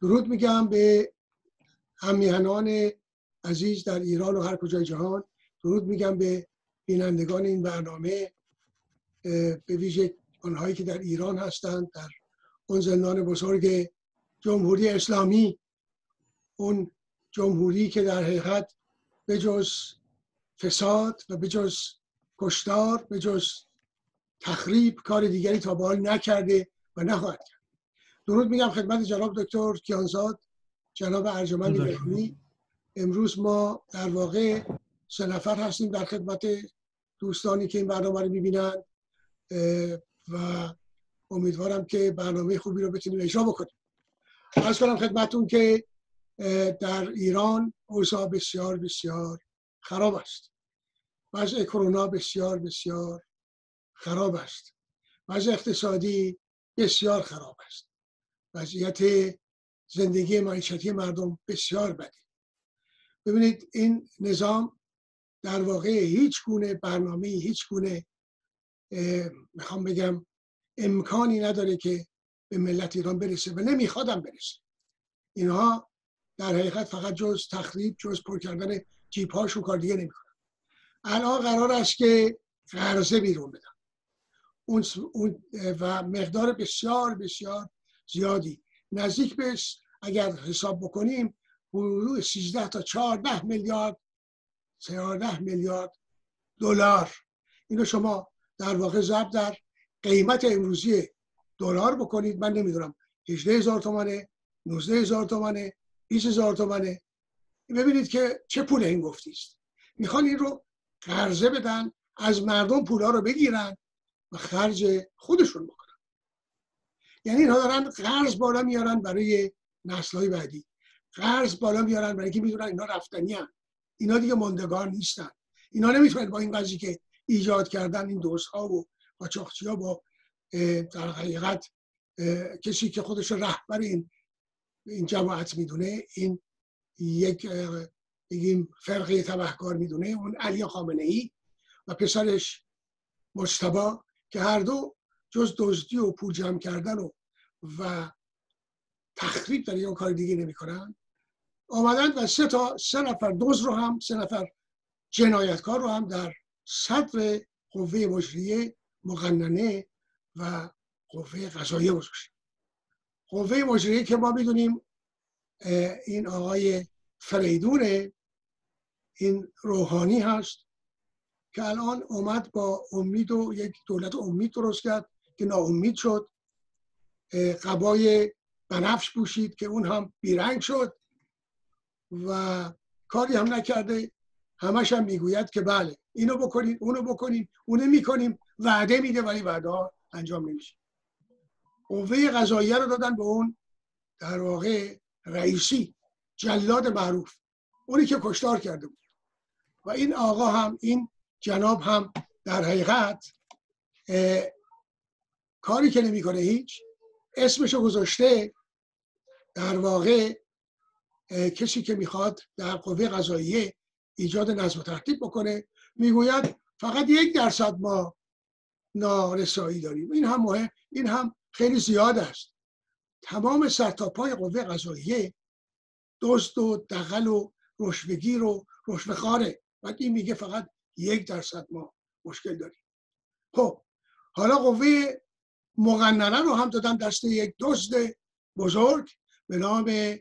درود میگم به همیهنان عزیز در ایران و هر کجای جهان. درود میگم به بینندگان این برنامه به ویژه آنهایی که در ایران هستند در اون زندان بزرگ جمهوری اسلامی اون جمهوری که در حقیقت به جز فساد و به جز کشتار به جز تخریب کار دیگری تا به نکرده و نخواهد کرد. درود میگم خدمت جناب دکتر کیانزاد جناب ارجمند رحمی امروز ما در واقع سه نفر هستیم در خدمت دوستانی که این برنامه رو می‌بینند و امیدوارم که برنامه خوبی رو بتونیم اجرا بکنیم. از کنم خدمتون که در ایران اوضاع بسیار بسیار خراب است. وضع کرونا بسیار بسیار خراب است. وضع اقتصادی بسیار خراب است. وضعیت زندگی معیشتی مردم بسیار بده ببینید این نظام در واقع هیچ گونه برنامه هیچ گونه می‌خوام بگم امکانی نداره که به ملت ایران برسه و نمیخوادم برسه. اینها در حقیقت فقط جز تخریب جز پر کردن جیب هاشون کار دیگه نمی‌کنن. الان قرار است که قرضه بیرون بدن. اون و مقدار بسیار بسیار زیادی. نزدیک بهش اگر حساب بکنیم حدود 13 تا 14 میلیارد 14 میلیارد دلار. اینو شما در واقع ضرب در قیمت امروزی دلار بکنید. من نمی‌دونم 18 هزار تومنه 19 هزار تومنه 20 هزار تومنه. ببینید که چه پول این گفتی است. می‌خوان این رو قرضه بدن از مردم پولا رو بگیرن و خرج خودشون بکنن. یعنی اینها دارن قرض بالا میارن برای های بعدی قرض بالا میارن برای اینکه می‌دونن اینا رفتنی هم. اینا دیگه ماندگار نیستن اینا نمی‌تونن با این قضیه که ایجاد کردن این دوست ها و قاچاقچی ها با در حقیقت کسی که خودش رهبر این این جماعت می‌دونه این یک بگیم فرقه تبهکار می‌دونه اون علی خامنه ای و پسرش مجتبا که هر دو جز دزدی و پول جمع کردن و و تخریب در اون کار دیگه نمی‌کنن. آمدن و سه تا سه نفر دوز رو هم سه نفر جنایتکار رو هم در صدر قوه مجریه مقننه و قوه قضاییه گذاشتن قوه مجریه که ما می‌دونیم این آقای فریدون این روحانی هست که الان اومد با امید و یک دولت امید درست کرد. که ناامید شد قبای بنفش پوشید که اون هم بیرنگ شد و کاری هم نکرده. همش هم می‌گوید که بله اینو بکنید اونو بکنید اونو می‌کنیم وعده میده ولی وعده انجام نمیشه. قوه قضاییه رو دادن به اون در واقع رئیسی جلاد معروف اونی که کشتار کرده بود. و این آقا هم این جناب هم در حقیقت کاری که نمی‌کنه هیچ اسمشو گذاشته در واقع کسی که می‌خواد در قوه قضاییه ایجاد نظم و ترتیب بکنه می‌گوید فقط یک درصد ما نارسایی داریم. این هم مهم این هم خیلی زیاد است. تمام سرتاپای قوه قضاییه دزد و دقل و رشوهگیر و رشوهخواره. و این میگه فقط یک درصد ما مشکل داریم. خب حالا قوه مقننه رو هم دادن دست یک دزد بزرگ به نام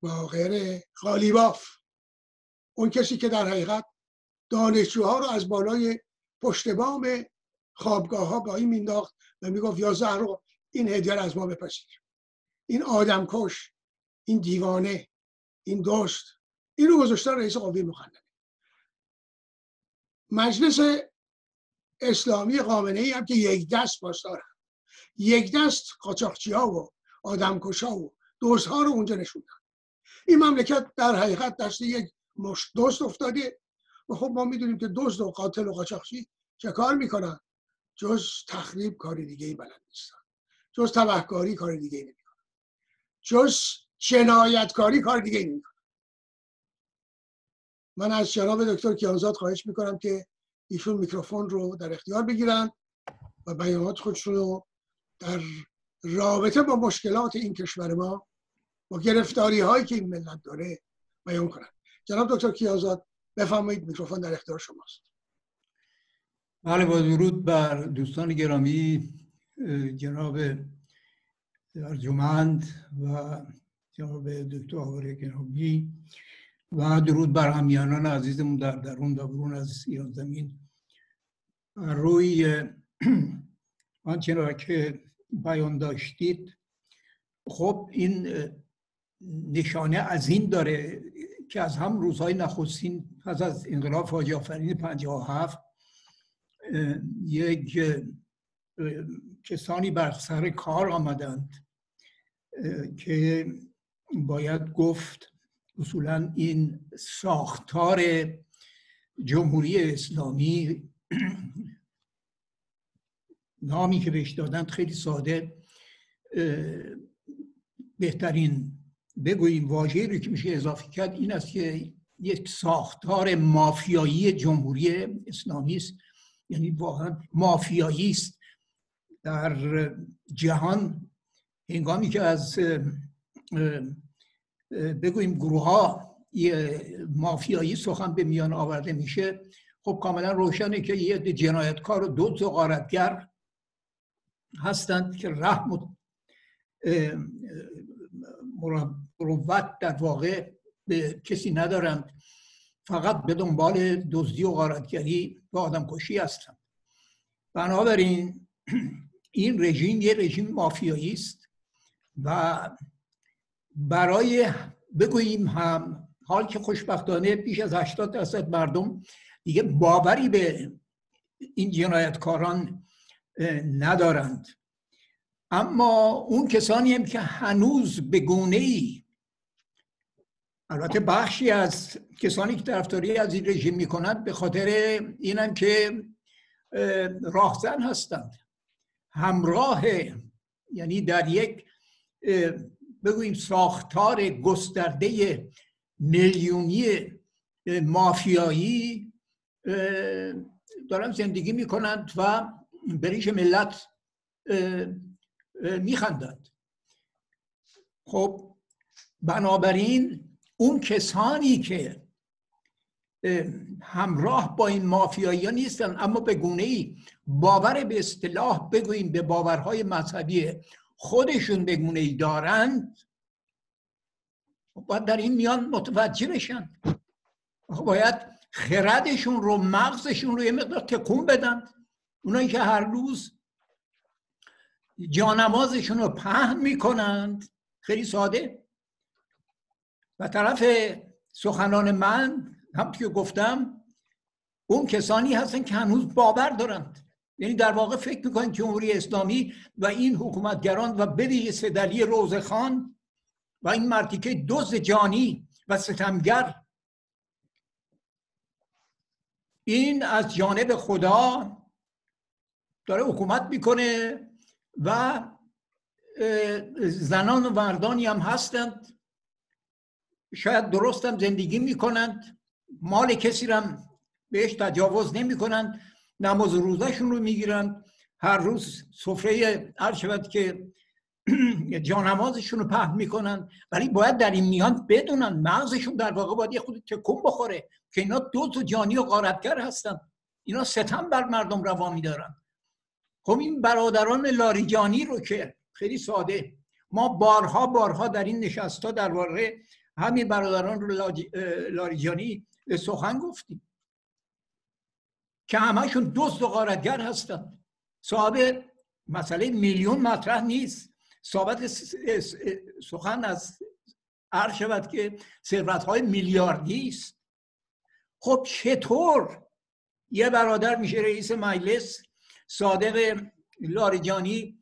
باقر غالیباف اون کسی که در حقیقت دانشجوها رو از بالای پشت بام خوابگاه ها با این مینداخت و می‌گفت یا زهرا این هدیه از ما بپذیر. این آدمکش این دیوانه این دوست این رو گذاشتن رئیس قوه مقننه مجلس اسلامی قامنه ای هم که یک دست پاسدارن یک دست قاچاقچی ها و آدمکش ها و دوست ها رو اونجا نشوندن. این مملکت در حقیقت دست یک مش دوست افتاده. و خب ما می‌دونیم که دزد و قاتل و قاچاقچی چه کار می‌کنن؟ جز تخریب کار دیگه ای بلد نیستن. جز تبهکاری کار دیگه ای نمی‌کنن. جز جنایتکاری کار دیگه ای نمی‌کنن. من از جناب دکتر کیانزاد خواهش می‌کنم که ایشون میکروفون رو در اختیار بگیرن و بیانات خودشون رو در رابطه با مشکلات این کشور ما با گرفتاری هایی که این ملت داره بیان کنند جناب دکتر کیازاد بفرمایید میکروفون در اختیار شماست. بله با درود بر دوستان گرامی جناب ارجمند و جناب دکتر آوره گرامی و درود بر همیانان عزیزمون در درون و برون از ایران زمین. روی آنچه را که بیان داشتید خب این نشانه از این داره که از هم روزهای نخستین پس از انقلاب فاجی آفرین 57 یک کسانی بر سر کار آمدند که باید گفت اصولا این ساختار جمهوری اسلامی نامی که بهش دادند خیلی ساده بهترین بگوییم واژه‌ای رو که میشه اضافه کرد این است که یک ساختار مافیایی جمهوری اسلامی است. یعنی واقعا مافیایی است. در جهان هنگامی که از بگوییم گروه ها مافیایی سخن به میان آورده میشه خب کاملا روشنه که یه جنایتکار و دو غارتگر هستند که رحم مروت در واقع به کسی ندارند. فقط به دنبال دزدی و غارتگری و آدم کشی هستند. بنابراین این رژیم یه رژیم مافیایی است و برای بگوییم هم حال که خوشبختانه بیش از 80 درصد مردم دیگه باوری به این جنایتکاران ندارند. اما اون کسانی هم که هنوز به گونه ای البته بخشی از کسانی که طرفداری از این رژیم می‌کنند به خاطر اینن که راهزن هستند. همراه یعنی در یک بگوییم ساختار گسترده میلیونی مافیایی دارن زندگی می‌کنند و بریش ملت میخندند. خب بنابراین اون کسانی که همراه با این مافیایی نیستن اما به گونه ای باور به اصطلاح بگوییم به باورهای مذهبی خودشون به گونه ای دارند باید در این میان متوجه بشن. باید خردشون رو مغزشون رو یه مقدار تکون بدن. اونایی که هر روز جانمازشون رو پهن می‌کنند. خیلی ساده. و طرف سخنان من هم که گفتم اون کسانی هستن که هنوز باور دارند. یعنی در واقع فکر می‌کنن جمهوری اسلامی و این حکومتگران و به سدلی روزخان و این مرتیکه دوز جانی و ستمگر این از جانب خدا داره حکومت می‌کنه و زنان و مردانی هم هستند. شاید درست هم زندگی می‌کنند. مال کسی هم بهش تجاوز نمی‌کنند. نماز روزشون رو می‌گیرند. هر روز سفره هر شود که جانمازشون رو پهن می‌کنن ولی باید در این میان بدونن مغزشون در واقع باید یه خود تکون بخوره که اینا دو تا جانی و غارتگر هستن. اینا ستم بر مردم روا میدارن. خب این برادران لاریجانی رو که خیلی ساده. ما بارها بارها در این نشست در واقع همین برادران رو لاریجانی سخن گفتیم. که همهشون دوست و غارتگر هستن. صاحب مسئله میلیون مطرح نیست. صحبت سخن از عرض شود که ثروت های میلیاردی است خب چطور یه برادر میشه رئیس مجلس صادق لاریجانی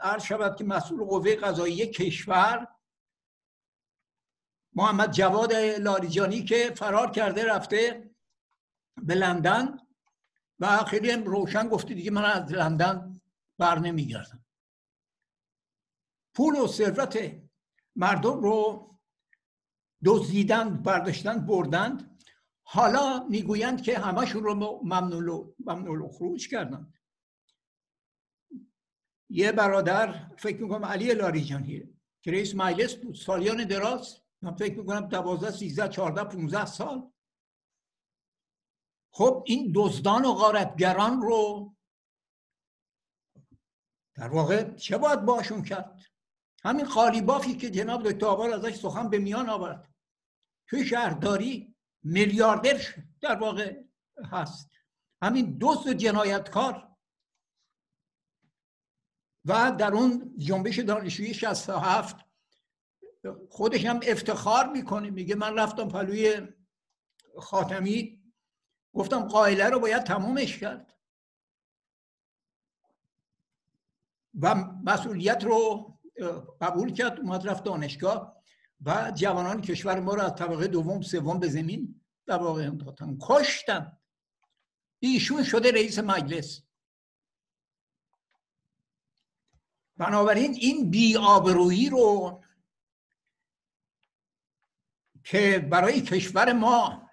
عرض شود که مسئول قوه قضایی کشور محمد جواد لاریجانی که فرار کرده رفته به لندن و خیلی روشن گفته دیگه من از لندن بر نمیگردم. پول و ثروت مردم رو دزدیدند برداشتند بردند. حالا می‌گویند که همشون رو ممنوع خروج کردند. یه برادر فکر می‌کنم علی لاریجانیه که رئیس مجلس بود سالیان دراز. من فکر می‌کنم دوازده سیزده چهارده 15 سال. خب این دزدان و غارتگران رو در واقع چه باید باشون کرد؟ همین قالیبافی که جناب دکتر آبار ازش سخن به میان آورد. توی شهرداری میلیاردر در واقع هست. همین دوست و جنایتکار. و در اون جنبش دانشجویی 67 خودش هم افتخار می‌کنه. میگه من رفتم پلوی خاتمی. گفتم قائله رو باید تمومش کرد. و مسئولیت رو قبول کرد اومد رفت دانشگاه و جوانان کشور ما رو از طبقه دوم سوم به زمین در واقع انداختن. کشتن ایشون شده رئیس مجلس. بنابراین این بیآبرویی رو که برای کشور ما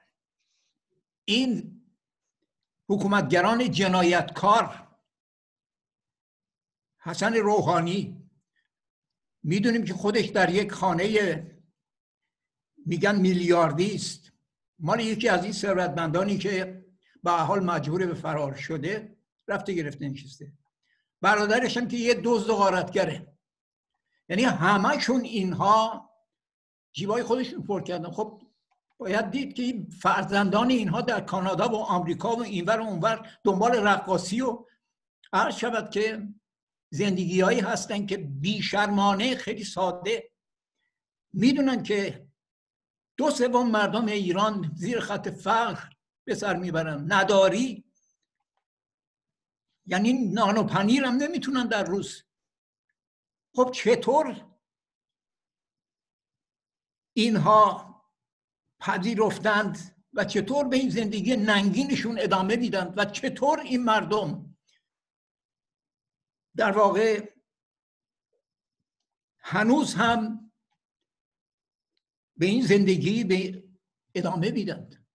این حکومتگران جنایتکار حسن روحانی می‌دونیم که خودش در یک خانه میگن میلیاردی است مال یکی از این ثروتمندانی که به حال مجبور به فرار شده رفته گرفته نشسته. برادرش هم که یه دزد و غارتگره. یعنی همهشون اینها جیبای خودشون پر کردن. خب باید دید که این فرزندان اینها در کانادا و آمریکا و اینور و اونور دنبال رقاصی و هر شود که زندگی هایی هستن که بیشرمانه خیلی ساده. می‌دونن که دو سوم مردم ایران زیر خط فقر به سر می‌برن. نداری؟ یعنی نان و پنیر هم نمی‌تونن در روز. خب چطور؟ اینها پذیرفتند و چطور به این زندگی ننگینشون ادامه میدند و چطور این مردم در واقع هنوز هم به این زندگی به ادامه میدند.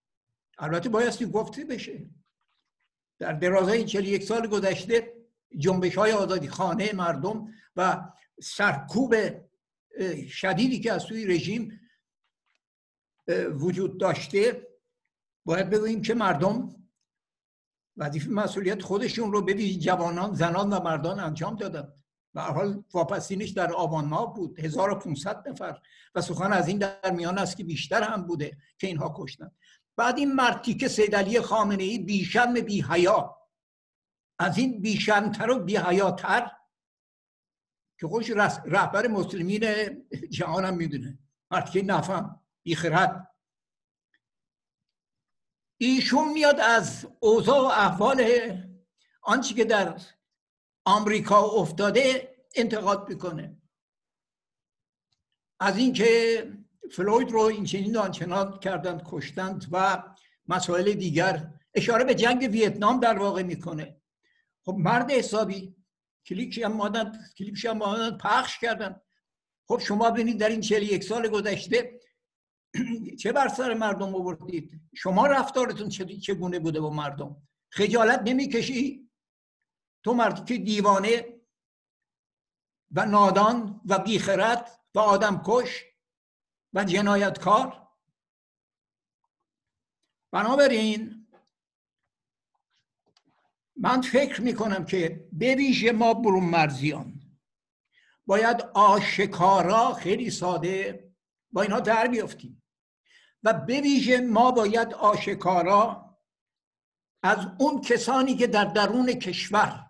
البته بایستی گفته بشه. در درازای یک سال گذشته جنبش های آزادی خانه مردم و سرکوب شدیدی که از سوی رژیم وجود داشته باید بگوییم که مردم وظیفه مسئولیت خودشون رو به جوانان زنان و مردان انجام دادن. و حال واپسینش در آبان ماه بود 1500 نفر. و سخن از این در میان است که بیشتر هم بوده که اینها کشتن. بعد این مرتی که سیدلی خامنه ای بیشرم بی حیا از این بیشرمتر و بی حیاتر که خوش رهبر مسلمین جهان هم می‌دونه. مرتی نفهم بیخرد. ایشون میاد از اوضاع و احوال آنچه که در آمریکا افتاده انتقاد می‌کنه. از اینکه فلوید رو این چنین آنچنان کردند کشتند و مسائل دیگر اشاره به جنگ ویتنام در واقع می‌کنه. خب مرد حسابی کلیپش هم مادن کلیپش هم مادن پخش کردن. خب شما ببینید در این 41 سال گذشته چه بر سر مردم آوردید؟ شما رفتارتون چگونه بوده با مردم؟ خجالت نمی‌کشی؟ تو مردی که دیوانه و نادان و بیخرد و آدم کش و جنایتکار. بنابراین من فکر می‌کنم که به ما برون مرزیان باید آشکارا خیلی ساده با اینها در بیافتیم. و به ما باید آشکارا از اون کسانی که در درون کشور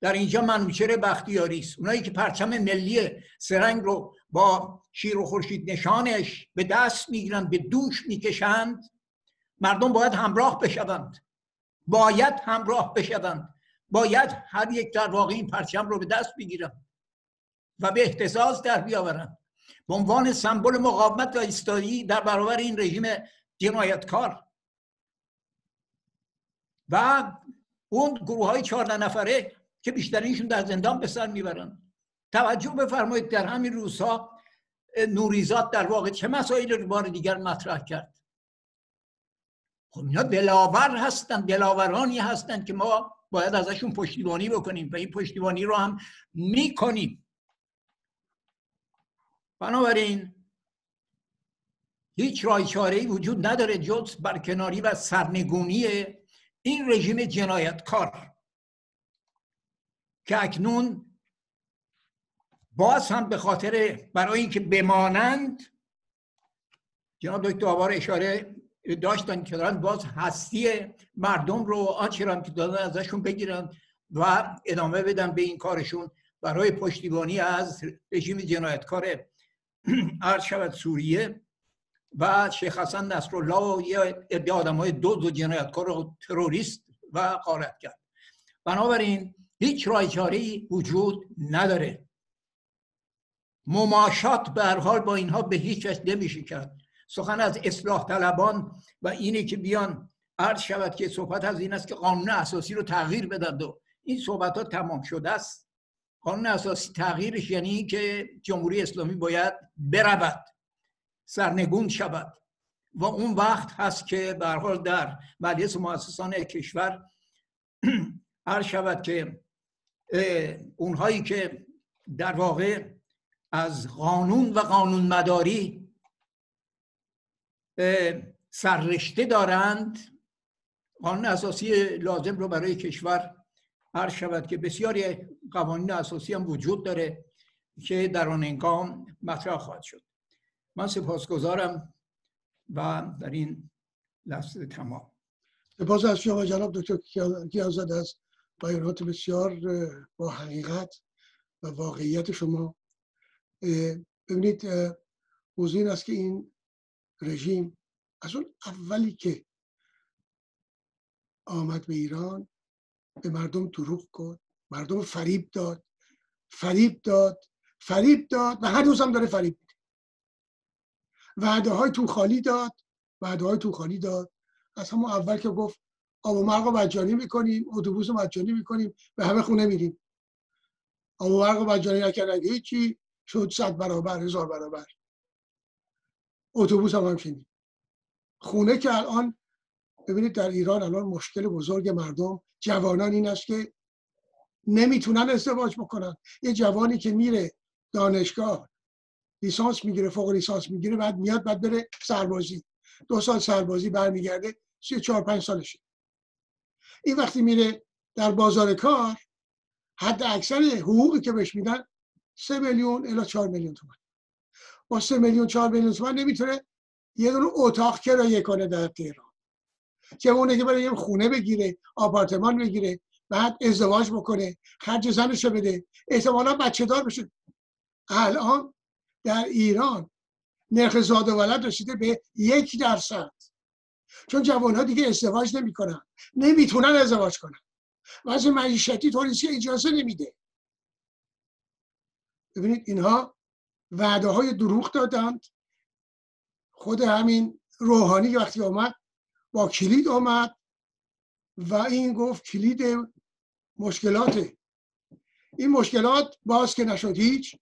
در اینجا منوچر بختیاری است اونایی که پرچم ملی سرنگ رو با شیر و خورشید نشانش به دست می‌گیرند به دوش می‌کشند مردم باید همراه بشوند. باید همراه بشوند. باید هر یک در واقع این پرچم رو به دست بگیرند و به احتزاز در بیاورند. به عنوان سمبل مقاومت و ایستایی در برابر این رژیم جنایتکار. و اون گروه های چهارده نفره که بیشترینشون در زندان به سر می‌برن. توجه بفرمایید در همین روزها نوریزات در واقع چه مسائل رو بار دیگر مطرح کرد؟ خب اینا دلاور هستن دلاورانی هستند که ما باید ازشون پشتیبانی بکنیم و این پشتیبانی رو هم می‌کنیم. بنابراین هیچ رای چاره وجود نداره جز برکناری و سرنگونی این رژیم جنایتکار. که اکنون باز هم به خاطر برای اینکه بمانند جناب دکتر آوار اشاره داشتن که دارن باز هستی مردم رو آنچه که دادن ازشون بگیرن و ادامه بدن به این کارشون برای پشتیبانی از رژیم جنایتکار عرض شود سوریه و شیخ حسن نصرالله یه عده آدم های دو دو جنایتکار و تروریست و قارت کرد. بنابراین هیچ رایچاری وجود نداره. مماشات به هر حال با اینها به هیچ وجه نمیشه کرد. سخن از اصلاح طلبان و اینه که بیان عرض شود که صحبت از این است که قانون اساسی رو تغییر بدن و این صحبت ها تمام شده است. قانون اساسی تغییرش یعنی که جمهوری اسلامی باید برود سرنگون شود. و اون وقت هست که به حال در مجلس مؤسسان کشور هر شود که اونهایی که در واقع از قانون و قانون مداری سررشته دارند قانون اساسی لازم رو برای کشور هر شود که بسیاری قوانین اساسی هم وجود داره که در آن انگام مطرح خواهد شد. من سپاسگزارم و در این لحظه تمام. سپاس از شما جناب دکتر کیازد از بیانات بسیار با حقیقت و واقعیت شما. ببینید موضوع این است که این رژیم از اون اولی که آمد به ایران به مردم دروغ کرد مردم فریب داد. فریب داد. فریب داد. و هر هم داره فریب میده. وعده های تو خالی داد. وعده های تو خالی داد. از همون اول که گفت آب و مرغ مجانی می‌کنیم اتوبوس مجانی می‌کنیم به همه خونه میریم. آب و مرغ مجانی نکردن هیچی. شد صد برابر هزار برابر. اتوبوس هم همچنین خونه که الان ببینید در ایران الان مشکل بزرگ مردم جوانان این است که نمی‌تونن ازدواج بکنن. یه جوانی که میره دانشگاه لیسانس می‌گیره فوق لیسانس می‌گیره بعد میاد بعد بره سربازی. دو سال سربازی برمیگرده سی چهار پنج سالشه. این وقتی میره در بازار کار حد اکثر حقوقی که بهش میدن سه میلیون الا چهار میلیون تومن با سه میلیون چهار میلیون تومن نمی‌تونه یه دونه اتاق کرایه کنه در تهران. اونه که برای یه خونه بگیره آپارتمان بگیره بعد ازدواج بکنه خرج زنشو بده. احتمالا بچه دار بشه. الان در ایران نرخ زاد و ولد رسیده به یک درصد. چون جوان ها دیگه ازدواج نمی‌کنن. نمی‌تونن ازدواج کنن. وضع معیشتی طوری اجازه نمیده. ببینید اینها وعده های دروغ دادند. خود همین روحانی وقتی آمد با کلید آمد و این گفت کلید مشکلات این مشکلات باز که نشد هیچ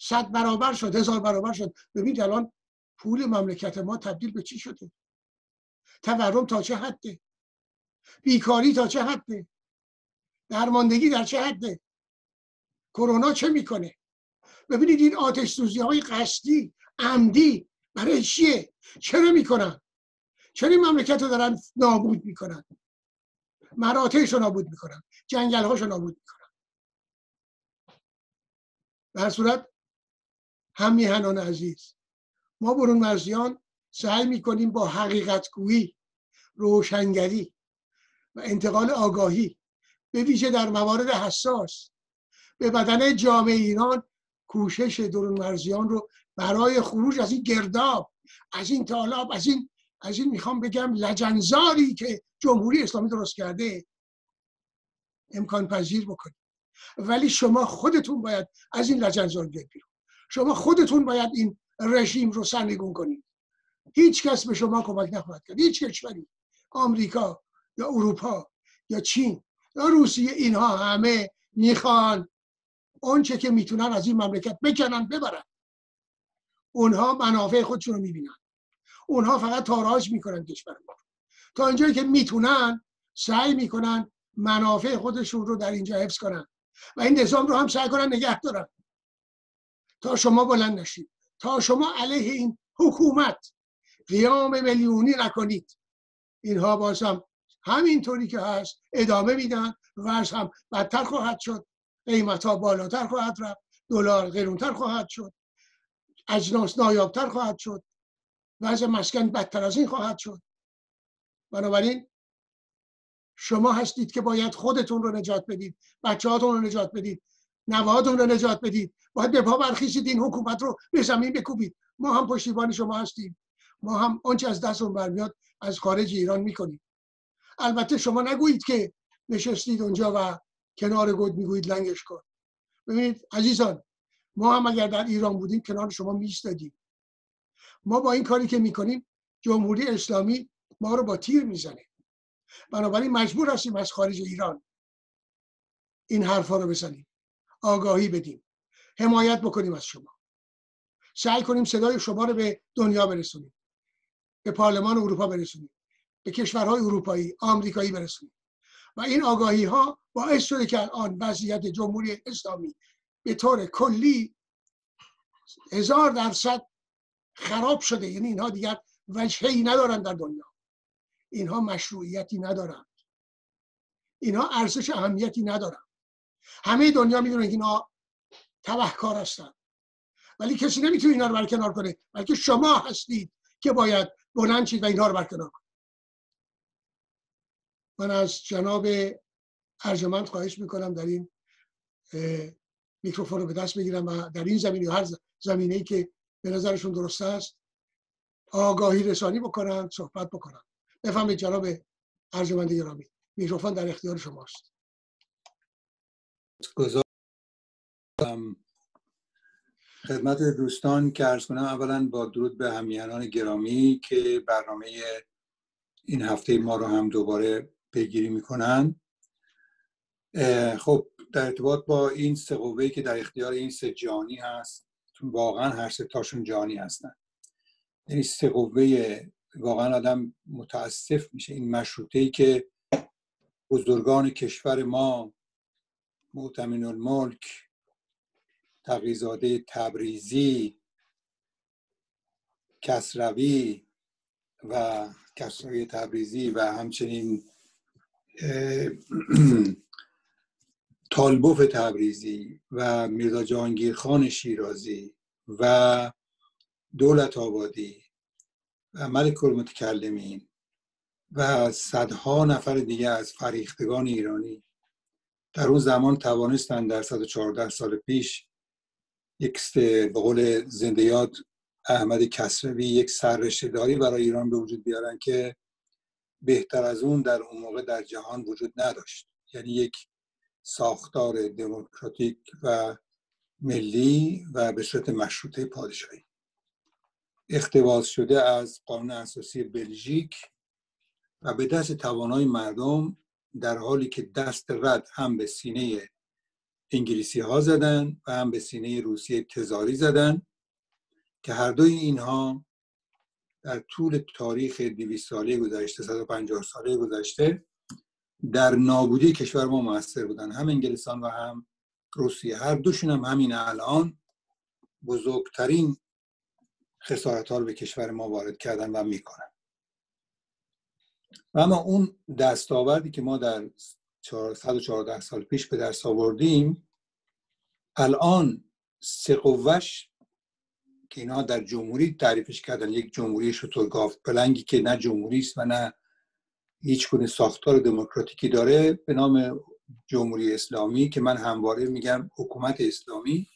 صد برابر شد هزار برابر شد. ببینید الان پول مملکت ما تبدیل به چی شده؟ تورم تا چه حده؟ بیکاری تا چه حده؟ درماندگی در چه حده؟ کرونا چه می‌کنه؟ ببینید این آتش سوزی های قصدی عمدی برای چیه؟ چرا می‌کنن؟ چرا این مملکت رو دارن نابود می‌کنن. مراتعش رو نابود می‌کنن. جنگل رو نابود می‌کنن. در صورت هم میهنان عزیز ما برون مرزیان سعی می‌کنیم با حقیقت گویی روشنگری و انتقال آگاهی به ویژه در موارد حساس به بدن جامعه ایران کوشش درون مرزیان رو برای خروج از این گرداب از این تالاب از این از این می‌خوام بگم لجنزاری که جمهوری اسلامی درست کرده امکان پذیر بکنید. ولی شما خودتون باید از این لجنزار بیرون. شما خودتون باید این رژیم رو سرنگون کنید. هیچ کس به شما کمک نخواهد کرد. هیچ کشوری آمریکا یا اروپا یا چین یا روسیه اینها همه می‌خوان اونچه که می‌تونن از این مملکت بکنن ببرن. اونها منافع خودشون رو می‌بینن. اونها فقط تاراج می‌کنن کشور ما تا اینجایی که می‌تونن سعی می‌کنن منافع خودشون رو در اینجا حفظ کنن. و این نظام رو هم سعی کنن نگه دارن. تا شما بلند نشید. تا شما علیه این حکومت. قیام میلیونی نکنید. اینها باز هم همینطوری که هست ادامه میدن ورز هم بدتر خواهد شد. قیمت ها بالاتر خواهد رفت. دلار قرونتر خواهد شد. اجناس نایابتر خواهد شد. وضع مسکن بدتر از این خواهد شد. بنابراین شما هستید که باید خودتون رو نجات بدید بچه هاتون رو نجات بدید نوادون رو نجات بدید. باید به پا برخیزید این حکومت رو به زمین بکوبید. ما هم پشتیبان شما هستیم. ما هم آنچه از دستمون برمیاد از خارج ایران می‌کنیم. البته شما نگویید که نشستید اونجا و کنار گود می‌گویید لنگش کن. ببینید عزیزان ما هم اگر در ایران بودیم کنار شما میستادیم ما با این کاری که می‌کنیم جمهوری اسلامی ما رو با تیر می‌زنه. بنابراین مجبور هستیم از خارج ایران این حرفا رو بزنیم. آگاهی بدیم. حمایت بکنیم از شما. سعی کنیم صدای شما رو به دنیا برسونیم. به پارلمان اروپا برسونیم. به کشورهای اروپایی آمریکایی برسونیم. و این آگاهی ها باعث شده که الان وضعیت جمهوری اسلامی به طور کلی هزار درصد خراب شده. یعنی اینها دیگر وجهی ندارن در دنیا. اینها مشروعیتی ندارند اینها ارزش اهمیتی ندارن. همه دنیا می‌دونه که اینها تبهکار هستند ولی کسی نمی‌تونه اینا رو برکنار کنه. بلکه شما هستید که باید بلند شید و اینها رو برکنار کنید. من از جناب ارجمند خواهش می‌کنم در این میکروفون رو به دست بگیرم و در این زمینه هر زمینه ای که به نظرشون درست است؟ آگاهی رسانی بکنن صحبت بکنن. بفهمید جناب ارجمند گرامی میکروفون در اختیار شماست. خدمت دوستان که ارز کنم اولا با درود به همیهنان گرامی که برنامه این هفته ما رو هم دوباره پیگیری می‌کنن. خب در ارتباط با این سه که در اختیار این سه جانی هست واقعا هر سه تاشون جانی هستن. یعنی سه قوه واقعا آدم متاسف میشه. این مشروطه ای که بزرگان کشور ما معتمین الملک تقیزاده تبریزی کسروی و کسروی تبریزی و همچنین تالبوف تبریزی و میرزا جهانگیرخان شیرازی و دولت آبادی و ملک المتکلمین و صدها نفر دیگه از فریختگان ایرانی در اون زمان توانستند در 114 سال پیش یک به قول زنده یاد احمد کسروی یک سررشتهداری برای ایران به وجود بیارن که بهتر از اون در اون موقع در جهان وجود نداشت. یعنی یک ساختار دموکراتیک و ملی و به صورت مشروطه پادشاهی. اختواز شده از قانون اساسی بلژیک و به دست توانای مردم در حالی که دست رد هم به سینه انگلیسی ها زدن و هم به سینه روسیه تزاری زدن که هر دوی اینها در طول تاریخ 200 ساله گذشته 150 ساله گذشته در نابودی کشور ما موثر بودن. هم انگلستان و هم روسیه. هر دوشون هم همین الان بزرگترین خسارت ها رو به کشور ما وارد کردن و می‌کنن. و اما اون دستاوردی که ما در 114 سال پیش به دست آوردیم الان سه قوش که اینا در جمهوری تعریفش کردن یک جمهوری شطورگاف پلنگی که نه جمهوری است و نه هیچ گونه ساختار دموکراتیکی داره به نام جمهوری اسلامی که من همواره میگم حکومت اسلامی.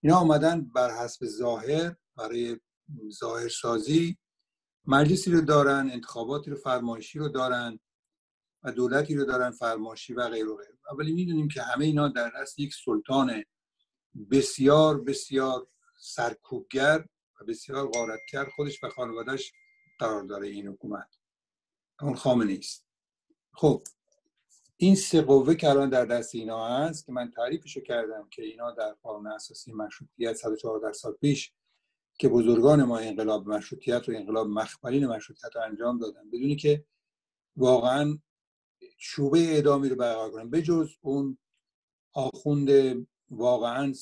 اینا آمدن بر حسب ظاهر برای ظاهر سازی مجلسی رو دارن انتخاباتی رو فرمایشی رو دارن و دولتی رو دارن فرمایشی و غیر و غیر اولی می‌دونیم که همه اینا در دست یک سلطان بسیار بسیار سرکوبگر و بسیار غارتگر خودش و خانوادش قرار داره این حکومت. اون خامنه است خب این سه قوه که الان در دست اینا هست که من تعریفشو کردم که اینا در قانون اساسی مشروطیت 114 سال پیش که بزرگان ما انقلاب مشروطیت و انقلاب مخبرین مشروطیت رو انجام دادن بدونی که واقعا شوبه اعدامی رو برقرار کنن. به جز اون آخوند واقعا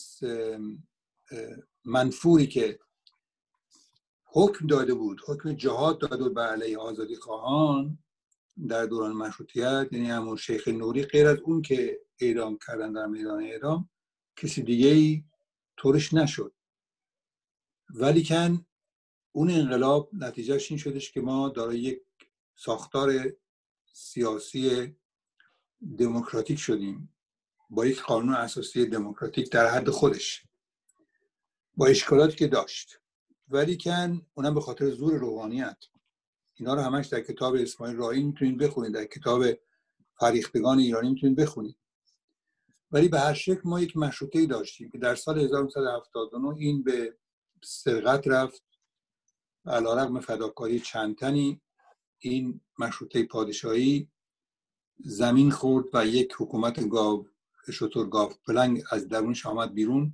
منفوری که حکم داده بود حکم جهاد داده بود بر علیه آزادی خواهان در دوران مشروطیت یعنی همون شیخ نوری غیر از اون که اعدام کردن در میدان اعدام کسی دیگه ای طورش نشد. ولیکن اون انقلاب نتیجهش این شدش که ما دارای یک ساختار سیاسی دموکراتیک شدیم. با یک قانون اساسی دموکراتیک در حد خودش. با اشکالاتی که داشت. ولیکن اونم به خاطر زور روحانیت. اینا رو همش در کتاب اسماعیل رایی می‌تونید بخونید. در کتاب فریختگان ایرانی می‌تونید بخونید. ولی به هر شکل ما یک مشروطه داشتیم که در سال 1979 این به سرقت رفت. علا رقم فداکاری چند تنی این مشروطه پادشاهی زمین خورد و یک حکومت گاو شطور گاو پلنگ از درونش آمد بیرون.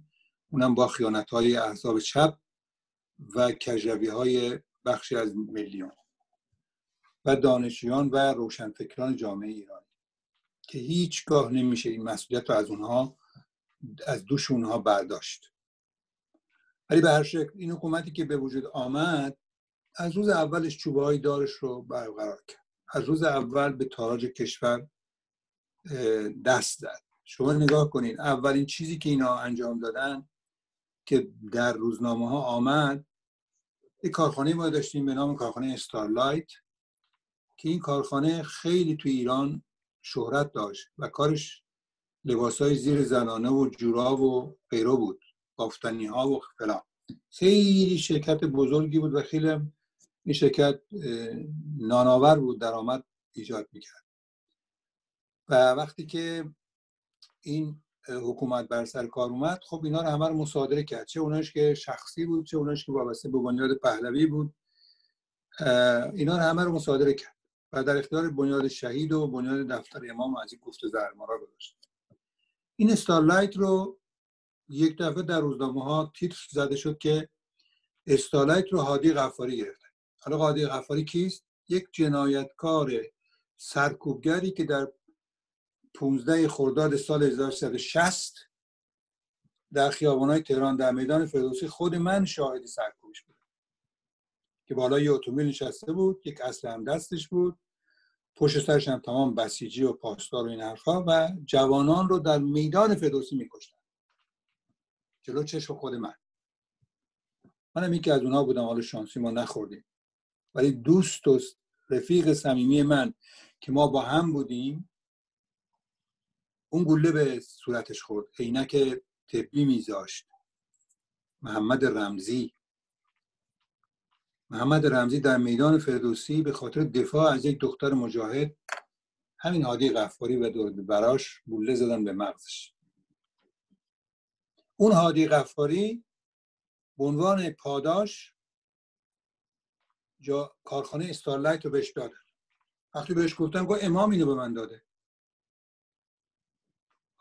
اونم با خیانت های احزاب چپ و کجروی های بخشی از میلیون و دانشیان و روشنفکران جامعه ایرانی که هیچگاه نمیشه این مسئولیت رو از اونها از دوش اونها برداشت. ولی به هر شکل این حکومتی که به وجود آمد از روز اولش چوبه های دارش رو برقرار کرد. از روز اول به تاراج کشور دست زد. شما نگاه کنید اولین چیزی که اینا انجام دادن که در روزنامه ها آمد یک کارخانه ما داشتیم به نام کارخانه استارلایت که این کارخانه خیلی تو ایران شهرت داشت و کارش لباس های زیر زنانه و جوراب و غیره بود بافتنی ها و فلان خیلی شرکت بزرگی بود و خیلی این شرکت ناناور بود درآمد ایجاد می‌کرد. و وقتی که این حکومت بر سر کار اومد خب اینا رو همه رو مصادره کرد. چه اوناش که شخصی بود چه اوناش که وابسته به بنیاد پهلوی بود. اینا رو همه رو مصادره کرد و در اختیار بنیاد شهید و بنیاد دفتر امام این گفت زرمارا گذاشت. این استارلایت رو یک دفعه در روزنامه ها تیتر زده شد که استارلایت رو هادی غفاری گرفته. حالا هادی غفاری کیست؟ یک جنایتکار سرکوبگری که در 15 خرداد سال 1360 در خیابانهای تهران در میدان فردوسی خود من شاهد سرکوبش بود. که بالا یه اتومبیل نشسته بود یک اصل هم دستش بود. پشت سرش هم تمام بسیجی و پاسدار و این حرفا و جوانان رو در میدان فردوسی میکشتن. جلو چشم خود من. منم یکی از اونها بودم حالا شانسی ما نخوردیم. ولی دوست و رفیق صمیمی من که ما با هم بودیم اون گله به صورتش خورد. عینک طبی میذاشت. محمد رمزی. محمد رمزی در میدان فردوسی به خاطر دفاع از یک دختر مجاهد همین هادی غفاری و براش بوله زدن به مغزش. اون هادی غفاری به عنوان پاداش جا کارخانه استارلایت رو بهش دادن وقتی بهش گفتم گفت امام اینو به من داده.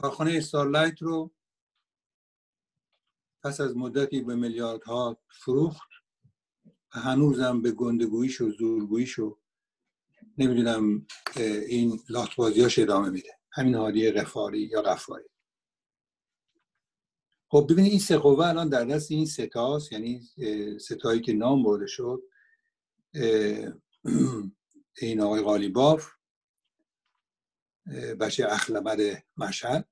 کارخانه استارلایت رو پس از مدتی به میلیاردها فروخت و هنوزم به گندگوییش و زورگوییش و نمی‌دونم این لاتبازیاش ادامه میده. همین هادی غفاری یا غفاری. خب ببینید این سه قوه الان در دست این ستاست یعنی ستایی که نام برده شد این آقای قالیباف بچه اخلبر مشهد.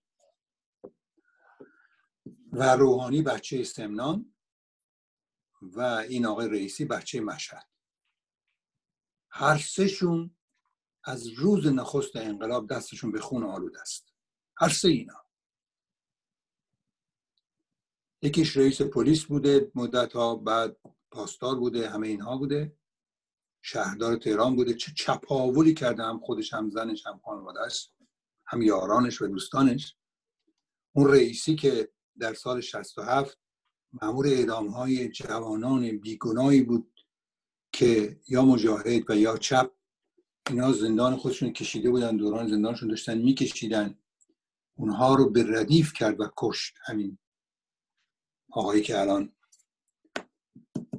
و روحانی بچه سمنان و این آقای رئیسی بچه مشهد. هر سهشون از روز نخست انقلاب دستشون به خون آلود است. هر سه اینا. یکیش رئیس پلیس بوده مدت ها بعد پاسدار بوده همه اینها بوده. شهردار تهران بوده. چه چپاولی کرده هم خودش هم زنش هم خانوادهش هم یارانش و دوستانش. اون رئیسی که در سال 67 معمور اعدام های جوانان بیگناهی بود که یا مجاهد و یا چپ اینا زندان خودشون کشیده بودن دوران زندانشون داشتن میکشیدن. اونها رو به ردیف کرد و کشت همین آقایی که الان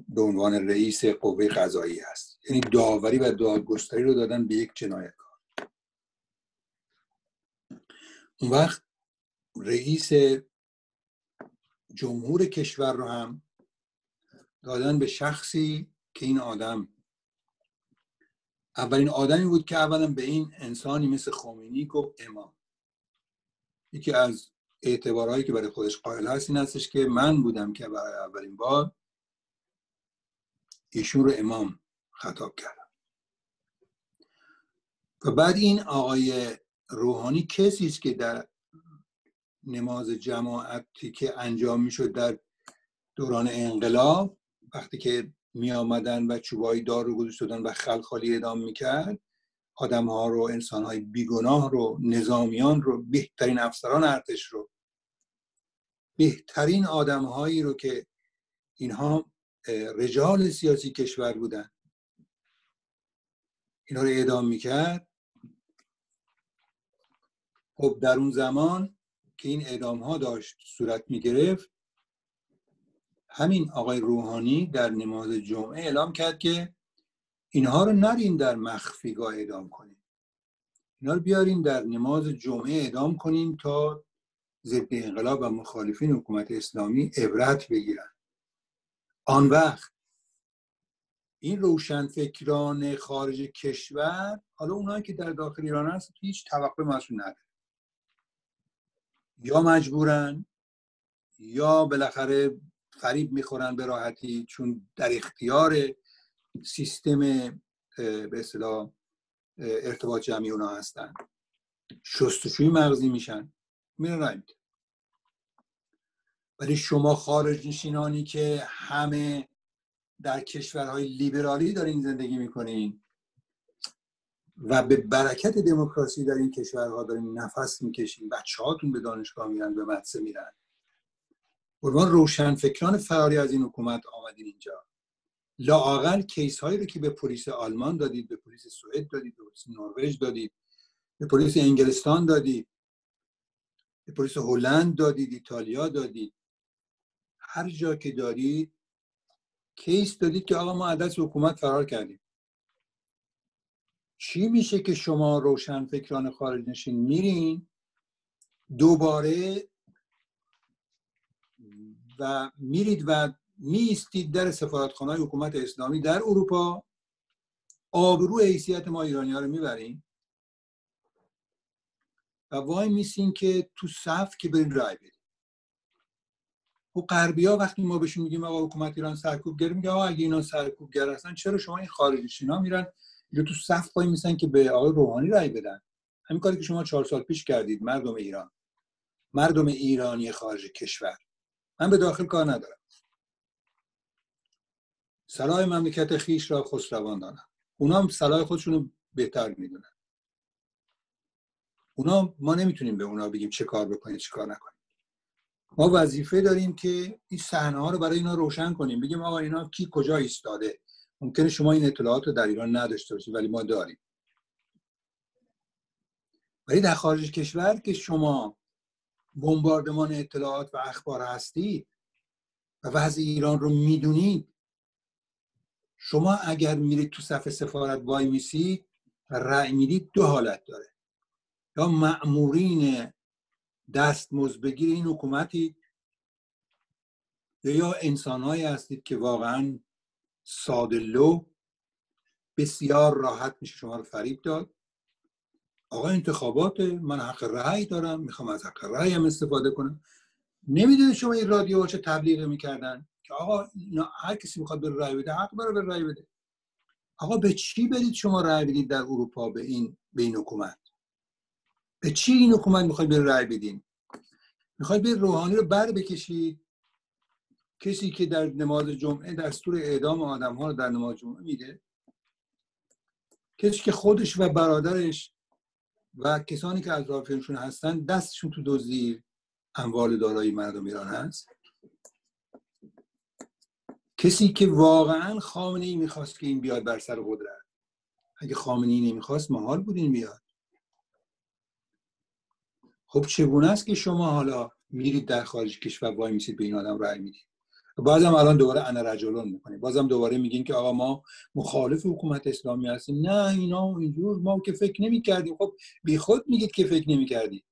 به عنوان رئیس قوه قضایی هست. یعنی داوری و دادگستری رو دادن به یک جنایتکار. اون وقت رئیس جمهور کشور رو هم دادن به شخصی که این آدم. اولین آدمی بود که اولا به این انسانی مثل خمینی گفت امام. یکی از اعتبارهایی که برای خودش قائل هست این هستش که من بودم که برای اولین بار ایشون رو امام خطاب کردم. و بعد این آقای روحانی کسی است که در نماز جماعتی که انجام می‌شد در دوران انقلاب وقتی که می آمدن و چوبایی دار رو گذاشت و خلخالی ادام می‌کرد آدم ها رو انسان های بیگناه رو نظامیان رو بهترین افسران ارتش رو بهترین آدم هایی رو که اینها رجال سیاسی کشور بودن اینا رو اعدام می‌کرد. خب در اون زمان که این اعدام ها داشت صورت می‌گرفت همین آقای روحانی در نماز جمعه اعلام کرد که اینها رو نرین در مخفیگاه اعدام کنیم اینا رو بیارین در نماز جمعه اعدام کنیم تا ضد انقلاب و مخالفین حکومت اسلامی عبرت بگیرن. آن وقت این روشنفکران خارج کشور حالا اونایی که در داخل ایران هست هیچ توقع مسئول نداره یا مجبورن یا بالاخره فریب می‌خورن به راحتی چون در اختیار سیستم به اصطلاح ارتباط جمعی اونا هستن. شستشوی مغزی میشن. میرن ولی شما خارج نشینانی که همه در کشورهای لیبرالی دارین زندگی می‌کنین و به برکت دموکراسی در این کشورها دارین نفس می‌کشین بچه هاتون به دانشگاه میرن به مدرسه میرن. روشن روشنفکران فراری از این حکومت آمدین اینجا. لااقل کیس هایی رو که به پلیس آلمان دادید به پلیس سوئد دادید به پلیس نروژ دادید به پلیس انگلستان دادید به پلیس هلند دادید ایتالیا دادید. هر جا که دارید کیس دادید که آقا ما عدس حکومت فرار کردیم. چی میشه که شما روشن فکران خارج نشین؟ میرین دوباره و میرید و میستید در سفارتخانه حکومت اسلامی در اروپا. آبرو حیثیت ما ایرانی ها رو می‌بریم و وای میسین که تو صف که برین رای بدیم و غربی ها وقتی ما بهشون میگیم آقا حکومت ایران سرکوبگر میگه آقا اگه اینا سرکوبگر هستن چرا شما این خارجی میرن یا تو صف پای میسن که به آقای روحانی رای بدن. همین کاری که شما چهار سال پیش کردید مردم ایران. مردم ایرانی خارج کشور. من به داخل کار ندارم. صلاح مملکت خیش را خسروان دانم. اونا هم صلاح خودشون رو بهتر می‌دونن. اونا ما نمی‌تونیم به اونا بگیم چه کار بکنید چه کار نکنید ما وظیفه داریم که این صحنه ها رو برای اینا روشن کنیم. بگیم آقا اینا کی کجا ایستاده؟ ممکنه شما این اطلاعات رو در ایران نداشته باشید ولی ما داریم. ولی در خارج کشور که شما بمباردمان اطلاعات و اخبار هستید و وضع ایران رو می‌دونید شما اگر میرید تو صف سفارت وای میسید و رأی می‌دید دو حالت داره. یا مأمورین دست بگیر این حکومتی یا انسانهایی هستید که واقعا سادلو بسیار راحت میشه شما رو فریب داد. آقا انتخابات من حق رأی دارم می‌خوام از حق رأی هم استفاده کنم. نمی‌دونید شما این رادیو چه تبلیغ می‌کردن؟ که آقا هر کسی می‌خواد به رأی بده حق داره به رأی بده. آقا به چی برید شما رأی بدید در اروپا به این به این حکومت؟ به چی این حکومت می‌خواد به رأی بدین؟ می‌خواید به روحانی رو بر بکشید؟ کسی که در نماز جمعه دستور اعدام آدم ها رو در نماز جمعه میده کسی که خودش و برادرش و کسانی که از رافیانشون هستن دستشون تو دزدی اموال دارایی مردم ایران هست؟ کسی که واقعا خامنه ای می‌خواست که این بیاد بر سر قدرت. اگه خامنه ای نمی‌خواست محال بود این بیاد. خب چگونه است که شما حالا میرید در خارج کشور وای میسید به این آدم رأی می‌دید؟ بازم الان دوباره انا رجلون می‌کنیم. بازم دوباره میگین که آقا ما مخالف حکومت اسلامی هستیم. نه اینا اینجور ما که فکر نمی‌کردیم. خب بی خود میگید که فکر نمی‌کردید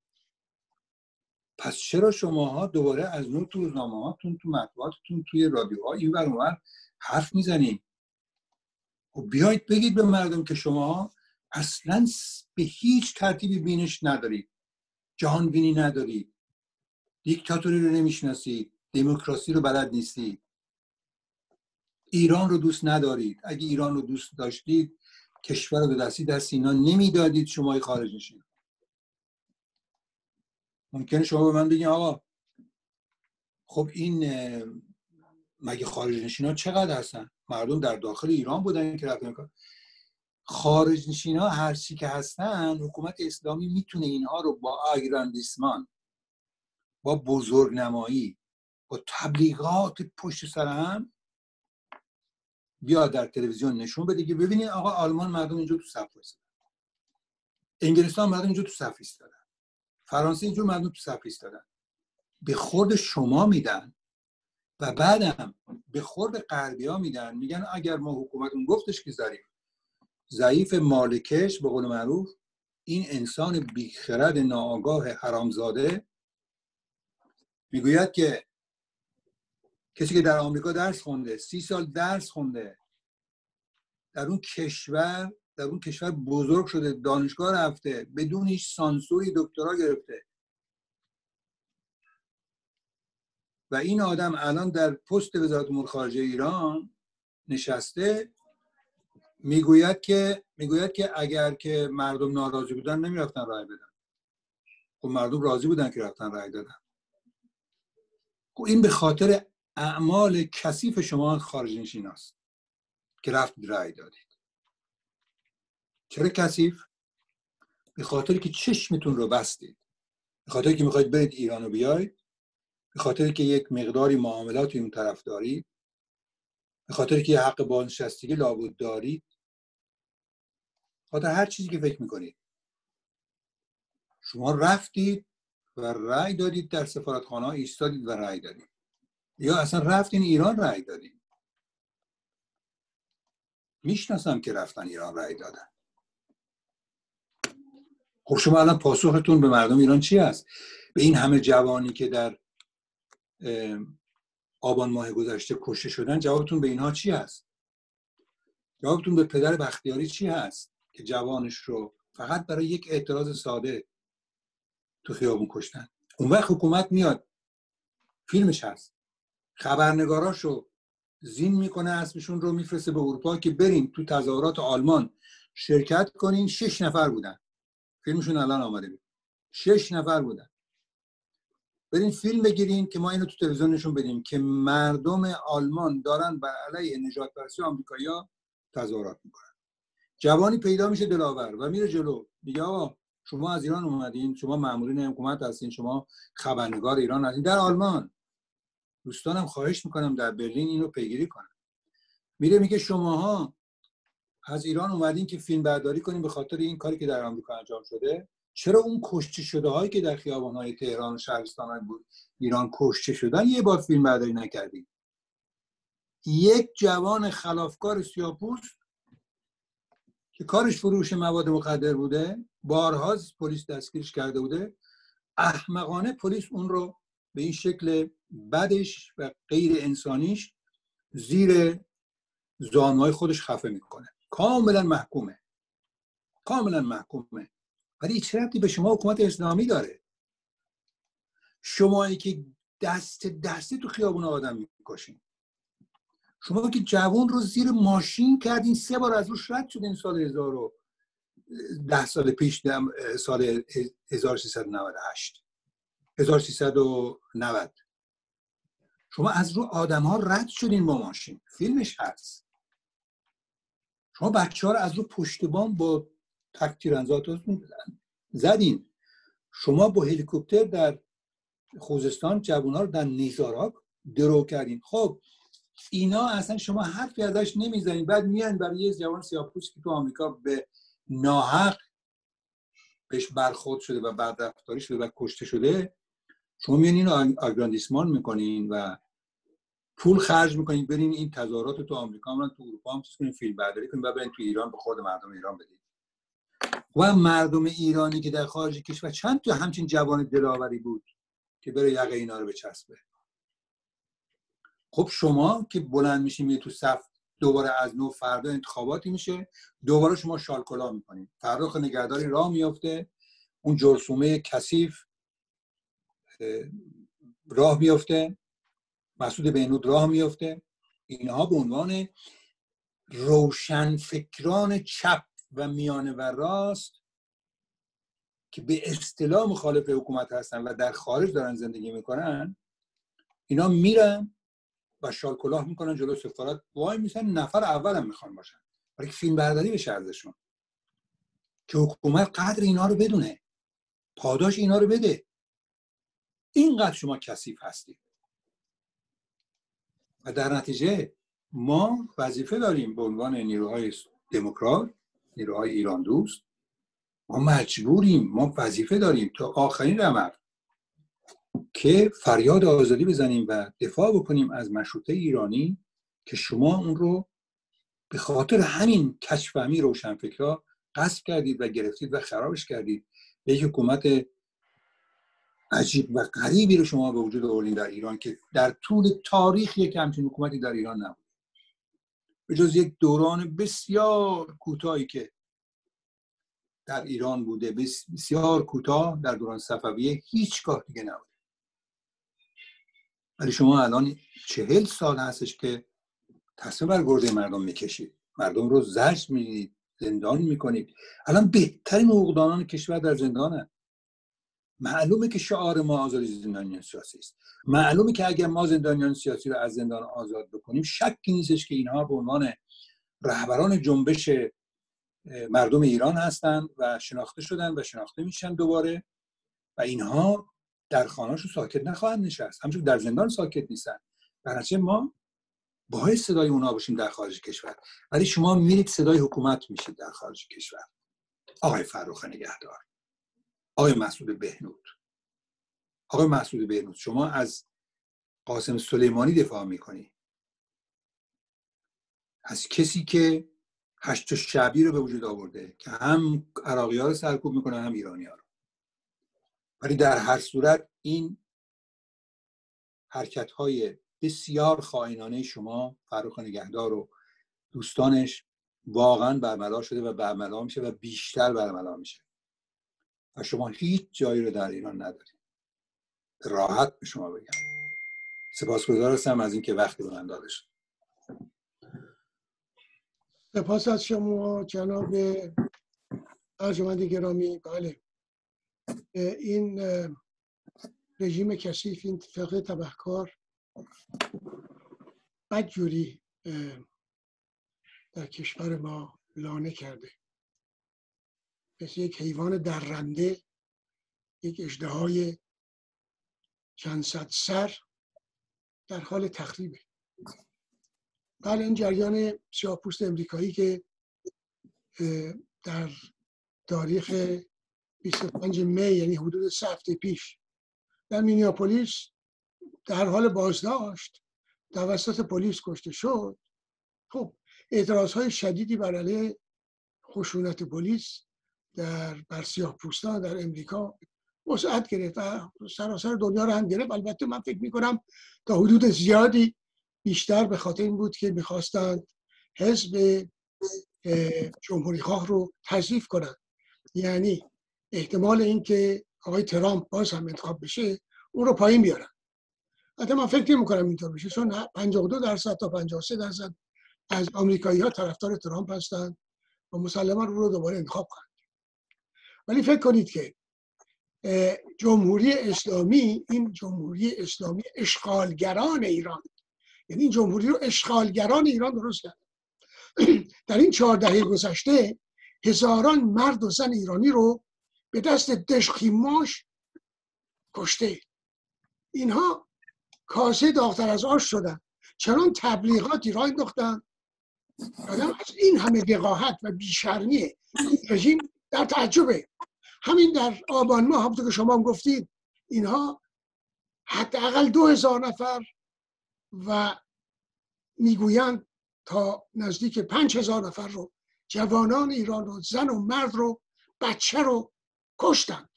پس چرا شماها دوباره از نوع تو روزنامه هاتون تو مطبوعاتتون توی رادیوها این ور حرف می‌زنید و خب بیایید بگید به مردم که شما اصلا به هیچ ترتیبی بینش ندارید. جهان بینی ندارید. دیکتاتوری رو نمی‌شناسید. دموکراسی رو بلد نیستید. ایران رو دوست ندارید. اگه ایران رو دوست داشتید کشور رو به دستی در سینا نمی‌دادید شما خارج نشید ممکنه شما به من بگین آقا خب این مگه خارج نشین ها چقدر هستن؟ مردم در داخل ایران بودن که رفتن کار. خارج نشین هر چی که هستن حکومت اسلامی می‌تونه اینها رو با آگراندیسمان با بزرگ نمایی با تبلیغات پشت سر هم بیا در تلویزیون نشون بده که ببینید آقا آلمان مردم اینجا تو صف ایستادن. انگلستان مردم اینجا تو صف ایستادن. فرانسه اینجا مردم تو صف ایستادن. به خورد شما میدن و بعدم به خورد غربی ها میدن. میگن اگر ما حکومت اون گفتش که ضعیف ضعیف مالکش به قول معروف این انسان بیخرد ناآگاه حرامزاده می‌گوید که کسی که در آمریکا درس خونده سی سال درس خونده در اون کشور در اون کشور بزرگ شده دانشگاه رفته بدون هیچ سانسوری دکترا گرفته. و این آدم الان در پست وزارت امور خارجه ایران نشسته می‌گوید که می‌گوید که اگر که مردم ناراضی بودن نمی‌رفتن رای بدن. خب مردم راضی بودن که رفتن رای دادن. خب این به خاطر اعمال کثیف شما خارج نشین است که رفت رای دادید. چرا کثیف؟ به خاطر که چشمتون رو بستید. به خاطر که می‌خواید برید ایران رو بیاید. به خاطر که یک مقداری معاملات اون طرف دارید. به خاطر که یه حق بازنشستگی لابد دارید. خاطر هر چیزی که فکر می‌کنید. شما رفتید و رأی دادید در سفارتخانه ایستادید و رأی دادید. یا اصلا رفتین ایران رأی دادید می‌شناسم که رفتن ایران رأی دادن. خب شما الان پاسختون به مردم ایران چی است به این همه جوانی که در آبان ماه گذشته کشته شدن جوابتون به اینها چی هست؟ جوابتون به پدر بختیاری چی هست که جوانش رو فقط برای یک اعتراض ساده تو خیابون کشتن؟ اون وقت حکومت میاد. فیلمش هست. خبرنگاراشو زین می‌کنه اسمشون رو میفرسته به اروپا که بریم تو تظاهرات آلمان شرکت کنین. شش نفر بودن. فیلمشون الان آمده بود. شش نفر بودن. برین فیلم بگیرین که ما اینو تو تلویزیون نشون بدیم که مردم آلمان دارن بر علیه نجات پرستی آمریکایی‌ها تظاهرات می‌کنن. جوانی پیدا میشه دلاور و میره جلو. میگه آقا شما از ایران اومدین شما مامورین حکومت هستین شما خبرنگار ایران هستین. در آلمان. دوستانم خواهش می‌کنم در برلین اینو پیگیری کنن. میره میگه شماها از ایران اومدین که فیلم برداری کنیم به خاطر این کاری که در آمریکا انجام شده. چرا اون کشته شده هایی که در خیابان های تهران و شهرستان بود ایران کشته شدن یه بار فیلم برداری نکردیم یک جوان خلافکار سیاپوست که کارش فروش مواد مخدر بوده بارها پلیس دستگیرش کرده بوده احمقانه پلیس اون رو به این شکل بدش و غیر انسانیش زیر زانوهای خودش خفه می‌کنه. کاملا محکومه. کاملا محکومه. ولی چه ربطی به شما حکومت اسلامی داره؟ شمایی که دست دستی تو خیابون آدم می‌کشین. شما که جوان رو زیر ماشین کردین سه بار از روش رد شدین سال هزار و ده سال پیش سال 1398 1390 شما از رو آدم ها رد شدین با ماشین. فیلمش هست. شما بچه ها رو از رو پشت بام با تک تیرنزاتتون زدین. شما با هلیکوپتر در خوزستان جوان ها رو در نیزارا درو کردین. خب اینا اصلا شما حرفی ازش نمی‌زنین. بعد میان برای یه جوان سیاپوس که تو آمریکا به ناحق بهش برخورد شده و بعد رفتاری شده و کشته شده. شما میان اینو آگراندیسمان می‌کنین و پول خرج می‌کنین. برین این تظاهرات تو آمریکا هم تو اروپا هم کنین فیلم برداری کنین و برین تو ایران به خود مردم ایران بدین. و مردم ایرانی که در خارج کشور چند تا همچین جوان دلاوری بود که بره یقه اینا رو بچسبه. خب شما که بلند میشی میری تو صف دوباره از نو فردا انتخاباتی میشه دوباره شما شالکلا می‌کنید فرخ نگهداری راه میفته اون جرسومه کثیف راه میفته مسعود بینود راه میفته اینها به عنوان روشن فکران چپ و میانه و راست که به اصطلاح مخالف حکومت هستن و در خارج دارن زندگی می‌کنن اینا میرن و شال کلاه می‌کنن جلو سفارت. وای میسن نفر اول هم می‌خوان باشن. برای فیلم برداری بشه ازشون. که حکومت قدر اینا رو بدونه. پاداش اینا رو بده. اینقدر شما کثیف هستید. و در نتیجه ما وظیفه داریم به عنوان نیروهای دموکرات نیروهای ایران دوست ما مجبوریم ما وظیفه داریم تا آخرین رمق که فریاد آزادی بزنیم و دفاع بکنیم از مشروطه ایرانی که شما اون رو به خاطر همین کچفهمی روشنفکرا قصد کردید و گرفتید و خرابش کردید. به یک حکومت عجیب و غریبی رو شما به وجود آوردین در ایران که در طول تاریخ یک همچین حکومتی در ایران نبود. به جز یک دوران بسیار کوتاهی که در ایران بوده بسیار کوتاه در دوران صفویه هیچگاه دیگه نبود. ولی شما الان چهل سال هستش که تصمیم بر گرده مردم می‌کشید. مردم رو زجر می‌دید زندان می‌کنید. الان بهترین حقوقدانان کشور در زندانه معلومه که شعار ما آزادی زندانیان سیاسی است. معلومه که اگر ما زندانیان سیاسی رو از زندان آزاد بکنیم شکی نیستش که اینها به عنوان رهبران جنبش مردم ایران هستند و شناخته شدن و شناخته میشن دوباره و اینها در خانهاشون ساکت نخواهند نشست. همچون در زندان ساکت نیستن. در ما باعث صدای اونا باشیم در خارج کشور. ولی شما میرید صدای حکومت میشید در خارج کشور. آقای فروخ نگهدار. آقای مسعود بهنود. آقای مسعود بهنود شما از قاسم سلیمانی دفاع می‌کنی؟ از کسی که هشت شعبی رو به وجود آورده که هم عراقی ها رو سرکوب می‌کنه هم ایرانی ها رو. ولی در هر صورت این حرکت های بسیار خائنانه شما فروخ نگهدار و دوستانش واقعا برملا شده و برملا میشه و بیشتر برملا میشه. شما هیچ جایی رو در ایران ندارید. راحت به شما بگم. سپاسگزار هستم از اینکه وقتی به من داده شد. سپاس از شما جناب ارجمند گرامی. بله. این رژیم کثیف این فقه تبهکار بدجوری در کشور ما لانه کرده. مثل یک حیوان درنده یک اجدهای چند صد سر در حال تخریبه. بله این جریان سیاپوست امریکایی که در تاریخ 25 می یعنی حدود سه هفته پیش در مینیاپولیس در حال بازداشت توسط پلیس کشته شد. خب اعتراض های شدیدی بر علیه خشونت پلیس در بر سیاه پوستان در امریکا وسعت گرفت و سراسر دنیا رو هم گرفت. البته من فکر می‌کنم تا حدود زیادی بیشتر به خاطر این بود که می‌خواستند حزب جمهوری خواه رو تضعیف کنند. یعنی احتمال اینکه آقای ترامپ باز هم انتخاب بشه اون رو پایین بیارن. حتی من فکر نمی کنم اینطور بشه چون 52 درصد تا 53 درصد از آمریکایی ها طرفدار ترامپ هستند و مسلما رو دوباره انتخاب کنند ولی فکر کنید که جمهوری اسلامی این جمهوری اسلامی اشغالگران ایران یعنی این جمهوری رو اشغالگران ایران درست کرد در این چهار دهه گذشته هزاران مرد و زن ایرانی رو به دست دشخیماش کشته. اینها کاسه داختر از آش شدن. چنان تبلیغاتی را انداختن. آدم از این همه وقاحت و بیشرمی رژیم در تعجبه. همین در آبان ماه همونطور که شما گفتید اینها حداقل دو هزار نفر و می‌گویند تا نزدیک پنج هزار نفر رو جوانان ایران رو زن و مرد رو بچه رو کشتند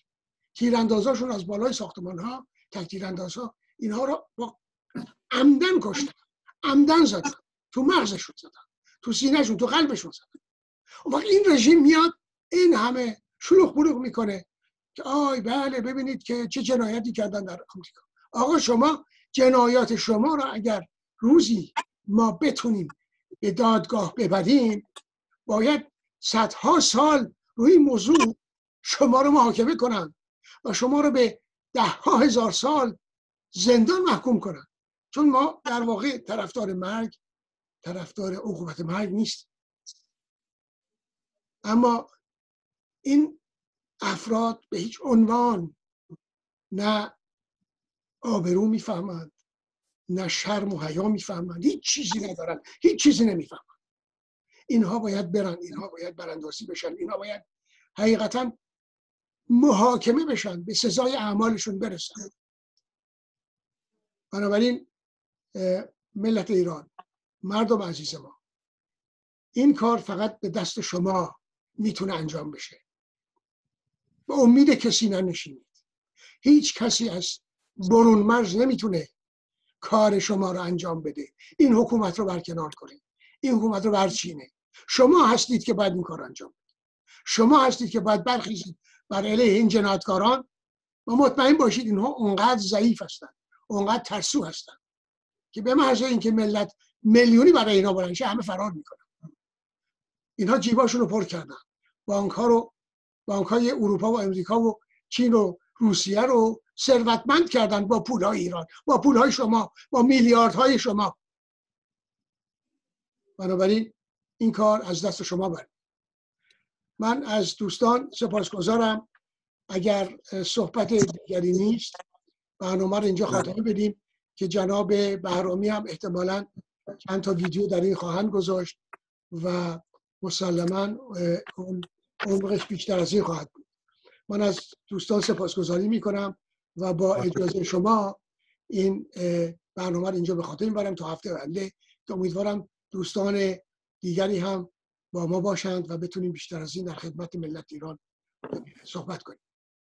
تیراندازاشون از بالای ساختمان ها تکتیر اندازها اینها رو با عمدن کشتن. عمدن زدن. تو مغزشون زدن. تو سینهشون تو قلبشون زدن. وقت این رژیم میاد این همه شلوغ بلوغ می‌کنه. که آی بله ببینید که چه جنایتی کردن در آمریکا. آقا شما جنایات شما را اگر روزی ما بتونیم به دادگاه ببریم باید صدها سال روی موضوع شما رو محاکمه کنن و شما رو به ده ها هزار سال زندان محکوم کنن. چون ما در واقع طرفدار مرگ طرفدار عقوبت مرگ نیست اما این افراد به هیچ عنوان نه آبرو می‌فهمند نه شرم و حیا می‌فهمند. هیچ چیزی ندارن. هیچ چیزی نمی‌فهمند. اینها باید برن اینها باید براندازی بشن اینها باید حقیقتا محاکمه بشن به سزای اعمالشون برسن. بنابراین ملت ایران مردم عزیز ما این کار فقط به دست شما می‌تونه انجام بشه. به امید کسی ننشینید. هیچ کسی از برون مرز نمی‌تونه کار شما رو انجام بده. این حکومت رو برکنار کنه این حکومت رو برچینه شما هستید که باید این کار انجام بدید. شما هستید که باید برخیزید. بر علیه این جنایتکاران. و مطمئن باشید اینها اونقدر ضعیف هستند. اونقدر ترسو هستند. که به محض اینکه ملت میلیونی برای اینا بلنشه همه فرار می‌کنن. اینها جیباشون رو پر کردن. بانک ها رو بانک های اروپا و امریکا و چین و روسیه رو ثروتمند کردن با پول های ایران با پول های شما با میلیارد های شما. بنابراین این کار از دست شما بر من از دوستان سپاسگزارم. اگر صحبت دیگری نیست برنامه رو اینجا خاتمه بدیم که جناب بهرامی هم احتمالا چند تا ویدیو در این خواهند گذاشت و مسلما اون عمقش بیشتر از این خواهد بود. من از دوستان سپاسگزاری می‌کنم و با اجازه شما این برنامه رو اینجا به خاطر می‌برم تا هفته آینده. که امیدوارم دوستان دیگری هم با ما باشند و بتونیم بیشتر از این در خدمت ملت ایران صحبت کنیم.